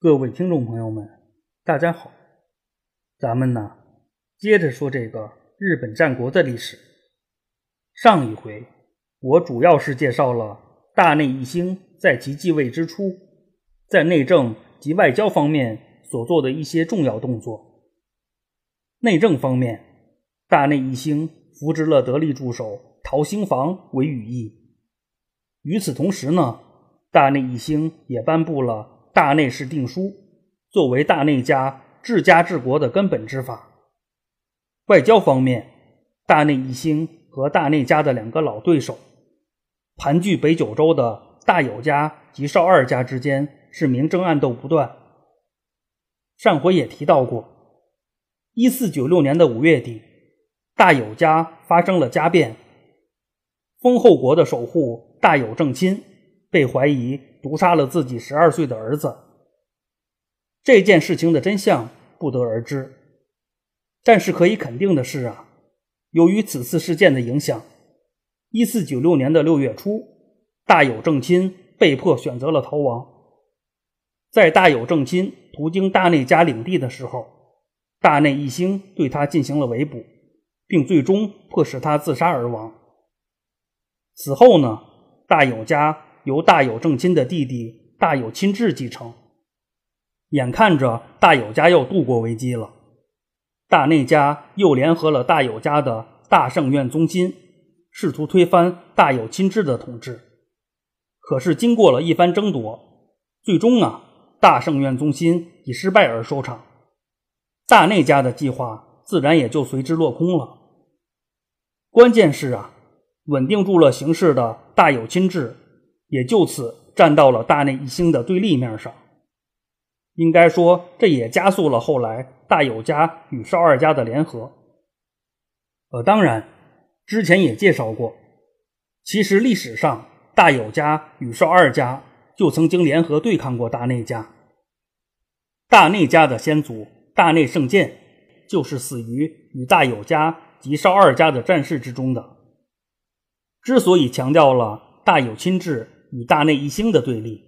各位听众朋友们，大家好，咱们呢接着说这个日本战国的历史。上一回我主要是介绍了大内义兴在其继位之初，在内政及外交方面所做的一些重要动作。内政方面，大内义兴扶植了得力助手陶兴房为羽翼。与此同时呢，大内义兴也颁布了。大内氏定书作为大内家治家治国的根本之法。外交方面，大内义兴和大内家的两个老对手，盘踞北九州的大友家及少二家之间是明争暗斗不断。上回也提到过，一四九六年的五月底，大友家发生了家变，丰后国的守护大友正亲被怀疑。毒杀了自己十二岁的儿子，这件事情的真相不得而知。但是可以肯定的是啊，由于此次事件的影响，一四九六年的六月初，大有正亲被迫选择了逃亡。在大有正亲途经大内家领地的时候，大内义兴对他进行了围捕，并最终迫使他自杀而亡。此后呢，大友家。由大有正亲的弟弟大有亲治继承。眼看着大有家要度过危机了，大内家又联合了大有家的大圣院宗亲，试图推翻大有亲治的统治。可是经过了一番争夺，最终啊，大圣院宗亲以失败而收场，大内家的计划自然也就随之落空了。关键是啊，稳定住了形势的大有亲治。也就此站到了大内一星的对立面上，应该说这也加速了后来大友家与少二家的联合。呃，当然之前也介绍过，其实历史上大友家与少二家就曾经联合对抗过大内家。大内家的先祖大内圣剑就是死于与大友家及少二家的战事之中的。之所以强调了大友亲治。与大内义兴的对立，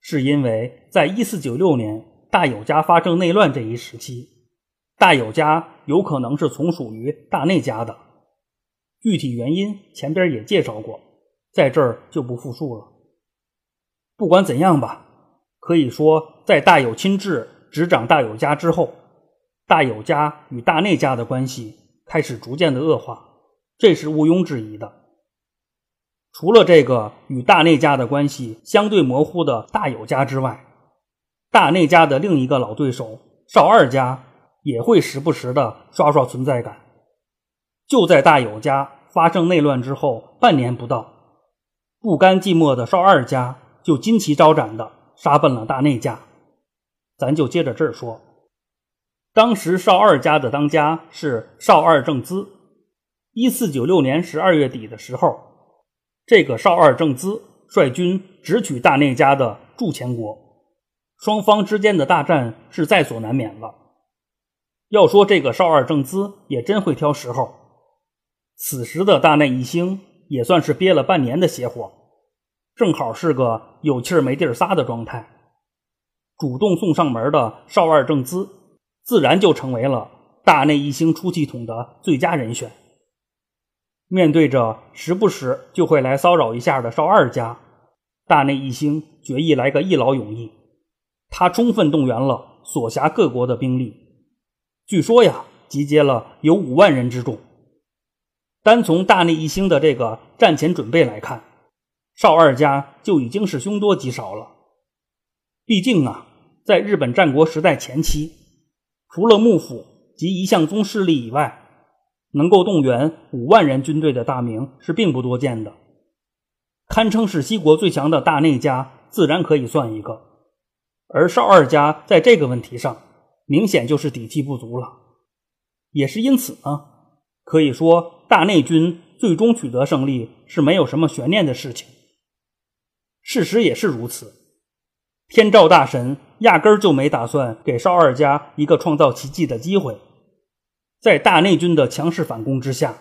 是因为在一四九六年大友家发生内乱这一时期，大友家有可能是从属于大内家的。具体原因前边也介绍过，在这儿就不复述了。不管怎样吧，可以说在大友亲治执掌大友家之后，大友家与大内家的关系开始逐渐的恶化，这是毋庸置疑的。除了这个与大内家的关系相对模糊的大友家之外，大内家的另一个老对手少二家也会时不时的刷刷存在感。就在大友家发生内乱之后半年不到，不甘寂寞的少二家就金旗招展的杀奔了大内家。咱就接着这儿说，当时少二家的当家是少二正资。一四九六年十二月底的时候。这个少二正资率军直取大内家的筑前国，双方之间的大战是在所难免了。要说这个少二正资也真会挑时候，此时的大内义兴也算是憋了半年的邪火，正好是个有气儿没地儿撒的状态。主动送上门的少二正资，自然就成为了大内义兴出气筒的最佳人选。面对着时不时就会来骚扰一下的少二家，大内义兴决意来个一劳永逸。他充分动员了所辖各国的兵力，据说呀，集结了有五万人之众。单从大内义兴的这个战前准备来看，少二家就已经是凶多吉少了。毕竟啊，在日本战国时代前期，除了幕府及一向宗势力以外，能够动员五万人军队的大名是并不多见的，堪称是西国最强的大内家，自然可以算一个。而少二家在这个问题上，明显就是底气不足了。也是因此呢，可以说大内军最终取得胜利是没有什么悬念的事情。事实也是如此，天照大神压根儿就没打算给少二家一个创造奇迹的机会。在大内军的强势反攻之下，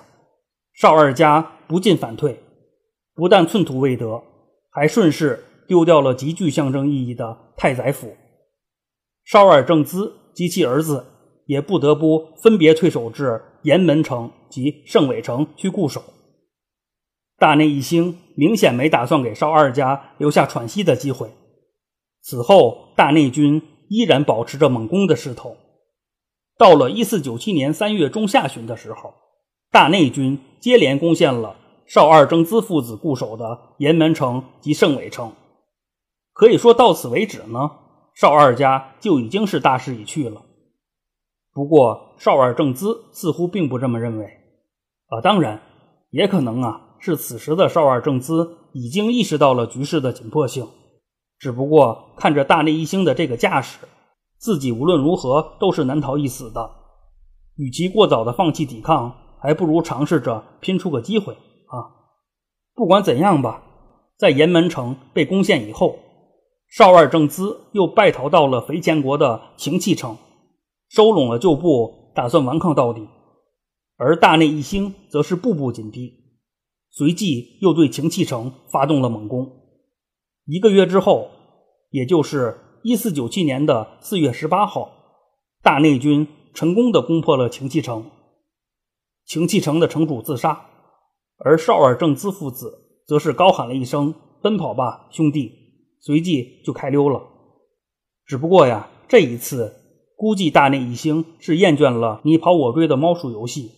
少二家不进反退，不但寸土未得，还顺势丢掉了极具象征意义的太宰府，少二正资及其儿子也不得不分别退守至岩门城及盛尾城去固守。大内义兴明显没打算给少二家留下喘息的机会。此后，大内军依然保持着猛攻的势头。到了一四九七年三月中下旬的时候，大内军接连攻陷了少二征资父子固守的岩门城及盛尾城。可以说到此为止呢，少二家就已经是大势已去了。不过，少二正资似乎并不这么认为。啊，当然，也可能啊。是此时的少二正资已经意识到了局势的紧迫性，只不过看着大内一星的这个架势，自己无论如何都是难逃一死的。与其过早的放弃抵抗，还不如尝试着拼出个机会啊！不管怎样吧，在岩门城被攻陷以后，少二正资又败逃到了肥前国的晴气城，收拢了旧部，打算顽抗到底。而大内一星则是步步紧逼。随即又对晴气城发动了猛攻。一个月之后，也就是一四九七年的四月十八号，大内军成功的攻破了晴气城。晴气城的城主自杀，而少尔正资父子则是高喊了一声“奔跑吧，兄弟”，随即就开溜了。只不过呀，这一次估计大内义兴是厌倦了你跑我追的猫鼠游戏，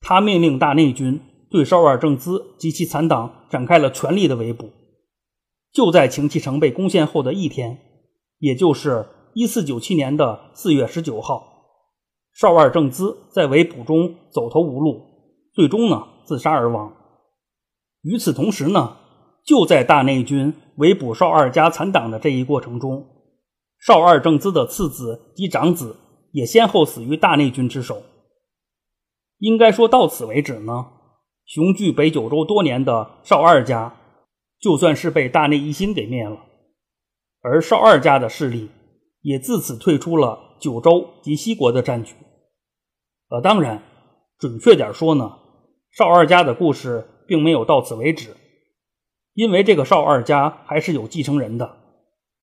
他命令大内军。对少尔正资及其残党展开了全力的围捕。就在晴气城被攻陷后的一天，也就是一四九七年的四月十九号，少二正资在围捕中走投无路，最终呢自杀而亡。与此同时呢，就在大内军围捕少二家残党的这一过程中，少二正资的次子及长子也先后死于大内军之手。应该说到此为止呢。雄踞北九州多年的少二家，就算是被大内义兴给灭了，而少二家的势力也自此退出了九州及西国的战局。呃，当然，准确点说呢，少二家的故事并没有到此为止，因为这个少二家还是有继承人的。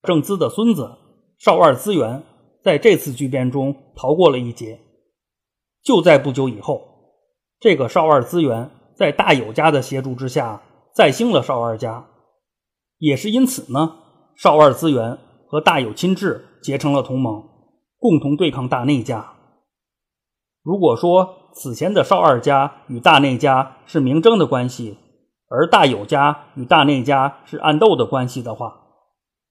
郑资的孙子少二资源在这次巨变中逃过了一劫。就在不久以后，这个少二资源。在大友家的协助之下，再兴了少二家，也是因此呢，少二资源和大友亲至结成了同盟，共同对抗大内家。如果说此前的少二家与大内家是明争的关系，而大友家与大内家是暗斗的关系的话，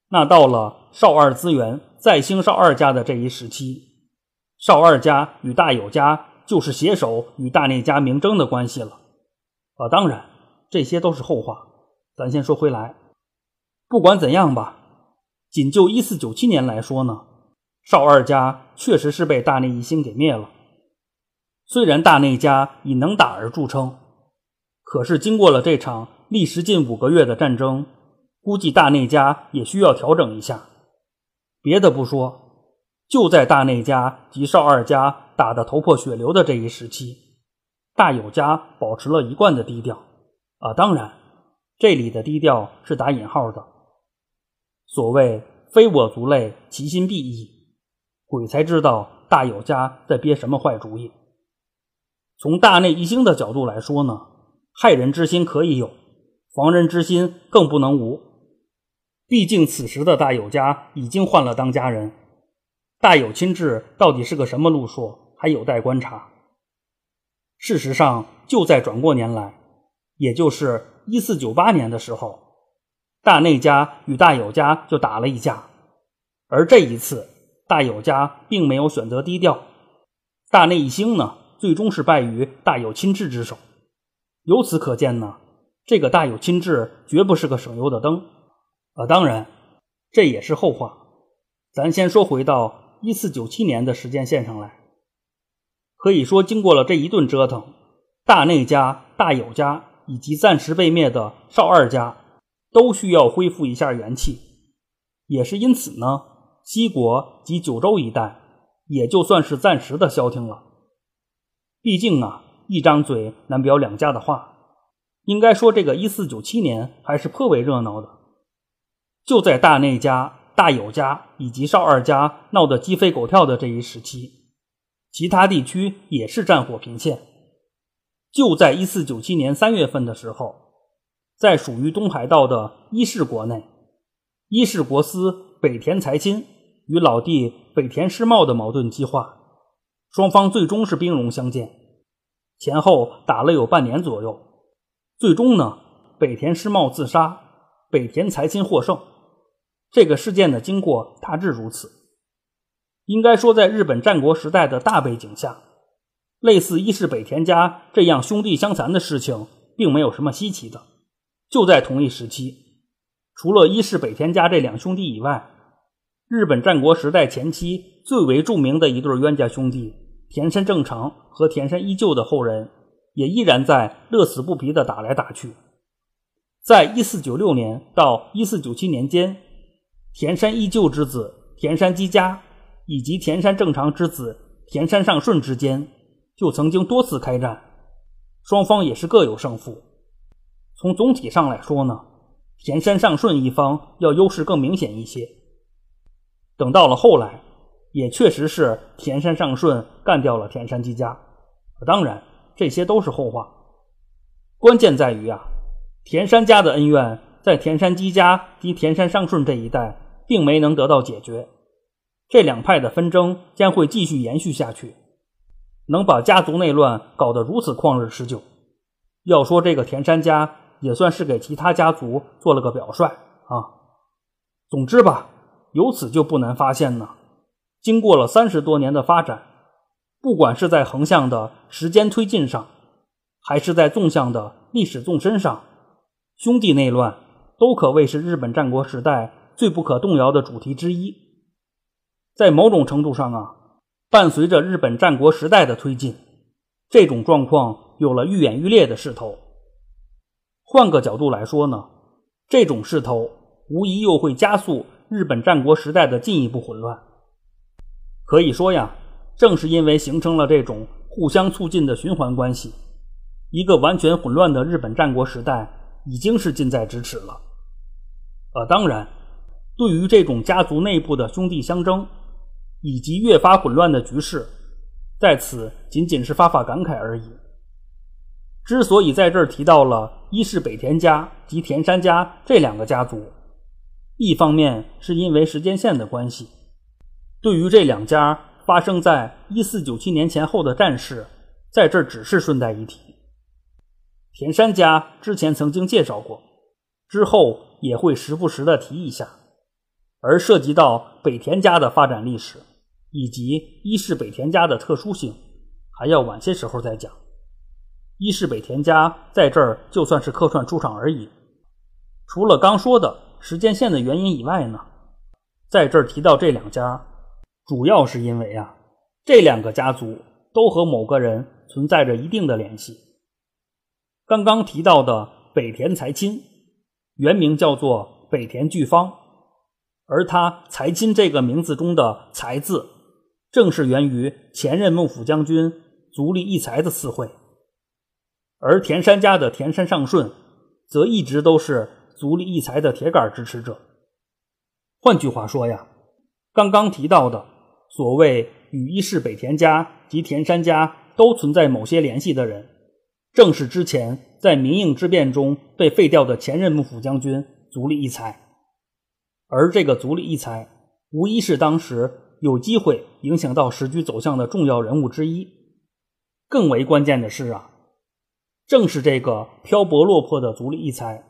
那到了少二资源再兴少二家的这一时期，少二家与大友家就是携手与大内家明争的关系了。啊，当然，这些都是后话。咱先说回来，不管怎样吧，仅就一四九七年来说呢，少二家确实是被大内义兴给灭了。虽然大内家以能打而著称，可是经过了这场历时近五个月的战争，估计大内家也需要调整一下。别的不说，就在大内家及少二家打得头破血流的这一时期。大友家保持了一贯的低调，啊，当然，这里的低调是打引号的。所谓“非我族类，其心必异”，鬼才知道大友家在憋什么坏主意。从大内一星的角度来说呢，害人之心可以有，防人之心更不能无。毕竟此时的大友家已经换了当家人，大友亲至到底是个什么路数，还有待观察。事实上，就在转过年来，也就是一四九八年的时候，大内家与大友家就打了一架。而这一次，大友家并没有选择低调，大内义兴呢，最终是败于大友亲至之手。由此可见呢，这个大友亲至绝不是个省油的灯。啊，当然，这也是后话。咱先说回到一四九七年的时间线上来。可以说，经过了这一顿折腾，大内家、大友家以及暂时被灭的少二家，都需要恢复一下元气。也是因此呢，西国及九州一带也就算是暂时的消停了。毕竟啊，一张嘴难表两家的话。应该说，这个一四九七年还是颇为热闹的。就在大内家、大友家以及少二家闹得鸡飞狗跳的这一时期，其他地区也是战火频现。就在一四九七年三月份的时候，在属于东海道的伊势国内，伊势国司北田财亲与老弟北田师茂的矛盾激化，双方最终是兵戎相见，前后打了有半年左右，最终呢，北田师茂自杀，北田财亲获胜。这个事件的经过大致如此。应该说，在日本战国时代的大背景下，类似伊势北田家这样兄弟相残的事情，并没有什么稀奇的。就在同一时期，除了伊势北田家这两兄弟以外，日本战国时代前期最为著名的一对冤家兄弟田山正常和田山依旧的后人，也依然在乐此不疲地打来打去。在一四九六年到一四九七年间。田山依旧之子田山基家以及田山正常之子田山上顺之间，就曾经多次开战，双方也是各有胜负。从总体上来说呢，田山上顺一方要优势更明显一些。等到了后来，也确实是田山上顺干掉了田山基家。当然，这些都是后话。关键在于啊，田山家的恩怨在田山基家及田山上顺这一代。并没能得到解决，这两派的纷争将会继续延续下去，能把家族内乱搞得如此旷日持久。要说这个田山家也算是给其他家族做了个表率啊。总之吧，由此就不难发现呢，经过了三十多年的发展，不管是在横向的时间推进上，还是在纵向的历史纵深上，兄弟内乱都可谓是日本战国时代。最不可动摇的主题之一，在某种程度上啊，伴随着日本战国时代的推进，这种状况有了愈演愈烈的势头。换个角度来说呢，这种势头无疑又会加速日本战国时代的进一步混乱。可以说呀，正是因为形成了这种互相促进的循环关系，一个完全混乱的日本战国时代已经是近在咫尺了。呃，当然。对于这种家族内部的兄弟相争，以及越发混乱的局势，在此仅仅是发发感慨而已。之所以在这儿提到了伊势北田家及田山家这两个家族，一方面是因为时间线的关系，对于这两家发生在一四九七年前后的战事，在这儿只是顺带一提。田山家之前曾经介绍过，之后也会时不时的提一下。而涉及到北田家的发展历史，以及伊势北田家的特殊性，还要晚些时候再讲。伊势北田家在这儿就算是客串出场而已。除了刚说的时间线的原因以外呢，在这儿提到这两家，主要是因为啊，这两个家族都和某个人存在着一定的联系。刚刚提到的北田财亲，原名叫做北田巨方。而他财亲这个名字中的“财”字，正是源于前任幕府将军足利义才的赐讳。而田山家的田山上顺，则一直都是足利义才的铁杆支持者。换句话说呀，刚刚提到的所谓与伊势北田家及田山家都存在某些联系的人，正是之前在明应之变中被废掉的前任幕府将军足利义才。而这个足利义才，无疑是当时有机会影响到时局走向的重要人物之一。更为关键的是啊，正是这个漂泊落魄的足利义才，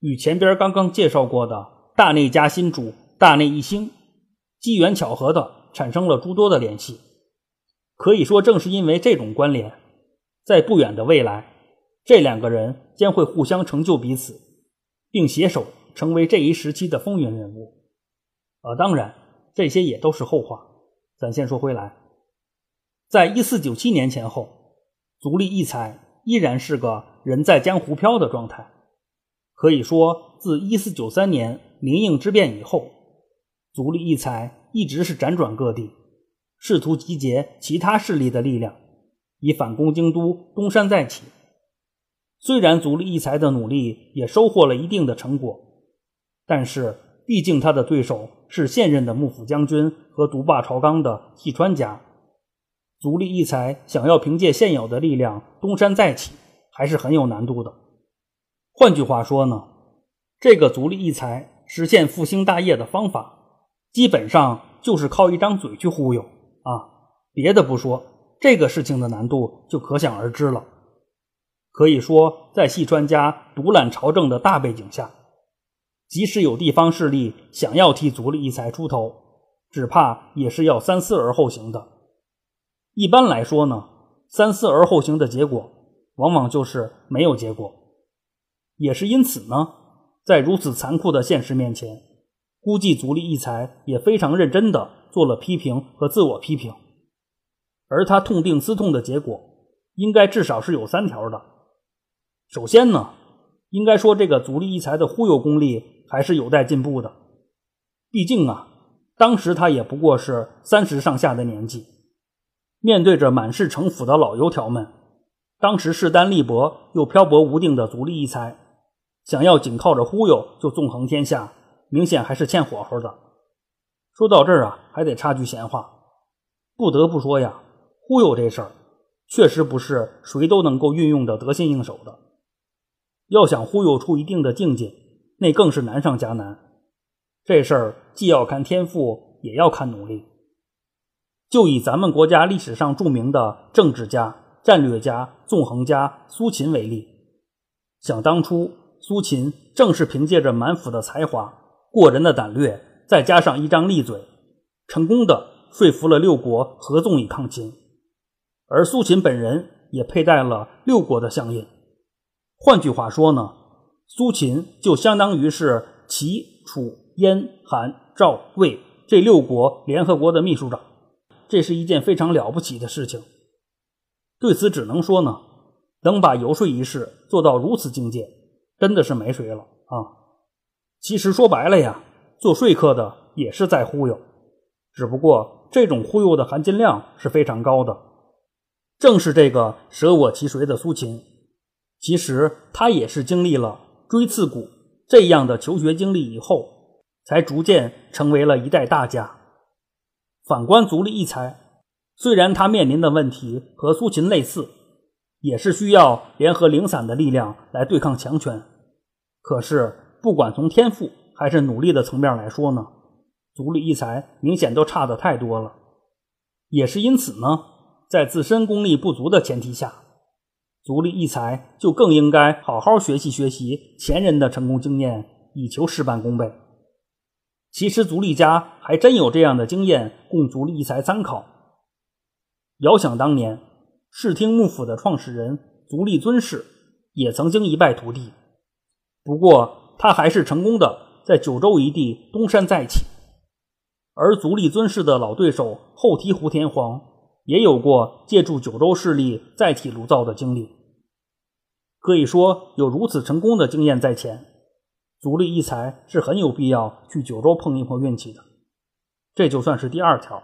与前边刚刚介绍过的大内家新主大内义兴，机缘巧合的产生了诸多的联系。可以说，正是因为这种关联，在不远的未来，这两个人将会互相成就彼此，并携手。成为这一时期的风云人物，呃，当然这些也都是后话。咱先说回来，在一四九七年前后，足利义才依然是个人在江湖飘的状态。可以说，自一四九三年明应之变以后，足利义才一直是辗转各地，试图集结其他势力的力量，以反攻京都，东山再起。虽然足利义才的努力也收获了一定的成果。但是毕竟他的对手是现任的幕府将军和独霸朝纲的细川家，足利义才想要凭借现有的力量东山再起，还是很有难度的。换句话说呢，这个足利义才实现复兴大业的方法，基本上就是靠一张嘴去忽悠啊！别的不说，这个事情的难度就可想而知了。可以说，在细川家独揽朝政的大背景下。即使有地方势力想要替足利义才出头，只怕也是要三思而后行的。一般来说呢，三思而后行的结果，往往就是没有结果。也是因此呢，在如此残酷的现实面前，估计足利义才也非常认真的做了批评和自我批评。而他痛定思痛的结果，应该至少是有三条的。首先呢，应该说这个足利义才的忽悠功力。还是有待进步的，毕竟啊，当时他也不过是三十上下的年纪，面对着满是城府的老油条们，当时势单力薄又漂泊无定的足利义才，想要仅靠着忽悠就纵横天下，明显还是欠火候的。说到这儿啊，还得插句闲话，不得不说呀，忽悠这事儿确实不是谁都能够运用的得心应手的，要想忽悠出一定的境界。那更是难上加难，这事儿既要看天赋，也要看努力。就以咱们国家历史上著名的政治家、战略家、纵横家苏秦为例，想当初苏秦正是凭借着满腹的才华、过人的胆略，再加上一张利嘴，成功的说服了六国合纵以抗秦。而苏秦本人也佩戴了六国的相印。换句话说呢？苏秦就相当于是齐、楚、燕、韩、赵、魏这六国联合国的秘书长，这是一件非常了不起的事情。对此，只能说呢，能把游说一事做到如此境界，真的是没谁了啊！其实说白了呀，做说客的也是在忽悠，只不过这种忽悠的含金量是非常高的。正是这个舍我其谁的苏秦，其实他也是经历了。锥刺股这样的求学经历以后，才逐渐成为了一代大家。反观足利义才，虽然他面临的问题和苏秦类似，也是需要联合零散的力量来对抗强权，可是不管从天赋还是努力的层面来说呢，足利义才明显都差的太多了。也是因此呢，在自身功力不足的前提下。足利义才就更应该好好学习学习前人的成功经验，以求事半功倍。其实足利家还真有这样的经验供足利义才参考。遥想当年，室町幕府的创始人足利尊氏也曾经一败涂地，不过他还是成功的在九州一地东山再起。而足利尊氏的老对手后醍醐天皇。也有过借助九州势力再起炉灶的经历，可以说有如此成功的经验在前，足利义才是很有必要去九州碰一碰运气的。这就算是第二条。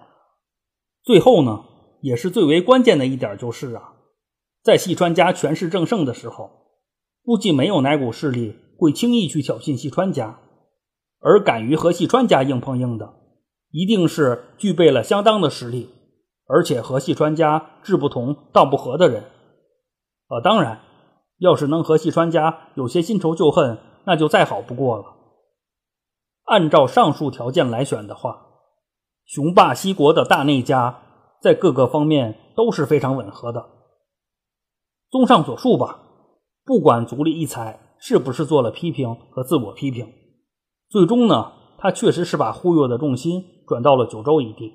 最后呢，也是最为关键的一点就是啊，在细川家权势正盛的时候，估计没有哪股势力会轻易去挑衅细川家，而敢于和细川家硬碰硬的，一定是具备了相当的实力。而且和细川家志不同道不合的人，呃，当然，要是能和细川家有些新仇旧恨，那就再好不过了。按照上述条件来选的话，雄霸西国的大内家在各个方面都是非常吻合的。综上所述吧，不管足利义才是不是做了批评和自我批评，最终呢，他确实是把忽悠的重心转到了九州一地。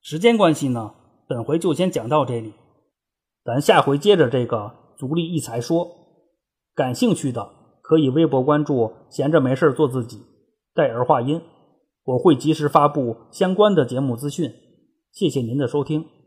时间关系呢，本回就先讲到这里，咱下回接着这个足利义才说。感兴趣的可以微博关注“闲着没事做自己”，带儿化音，我会及时发布相关的节目资讯。谢谢您的收听。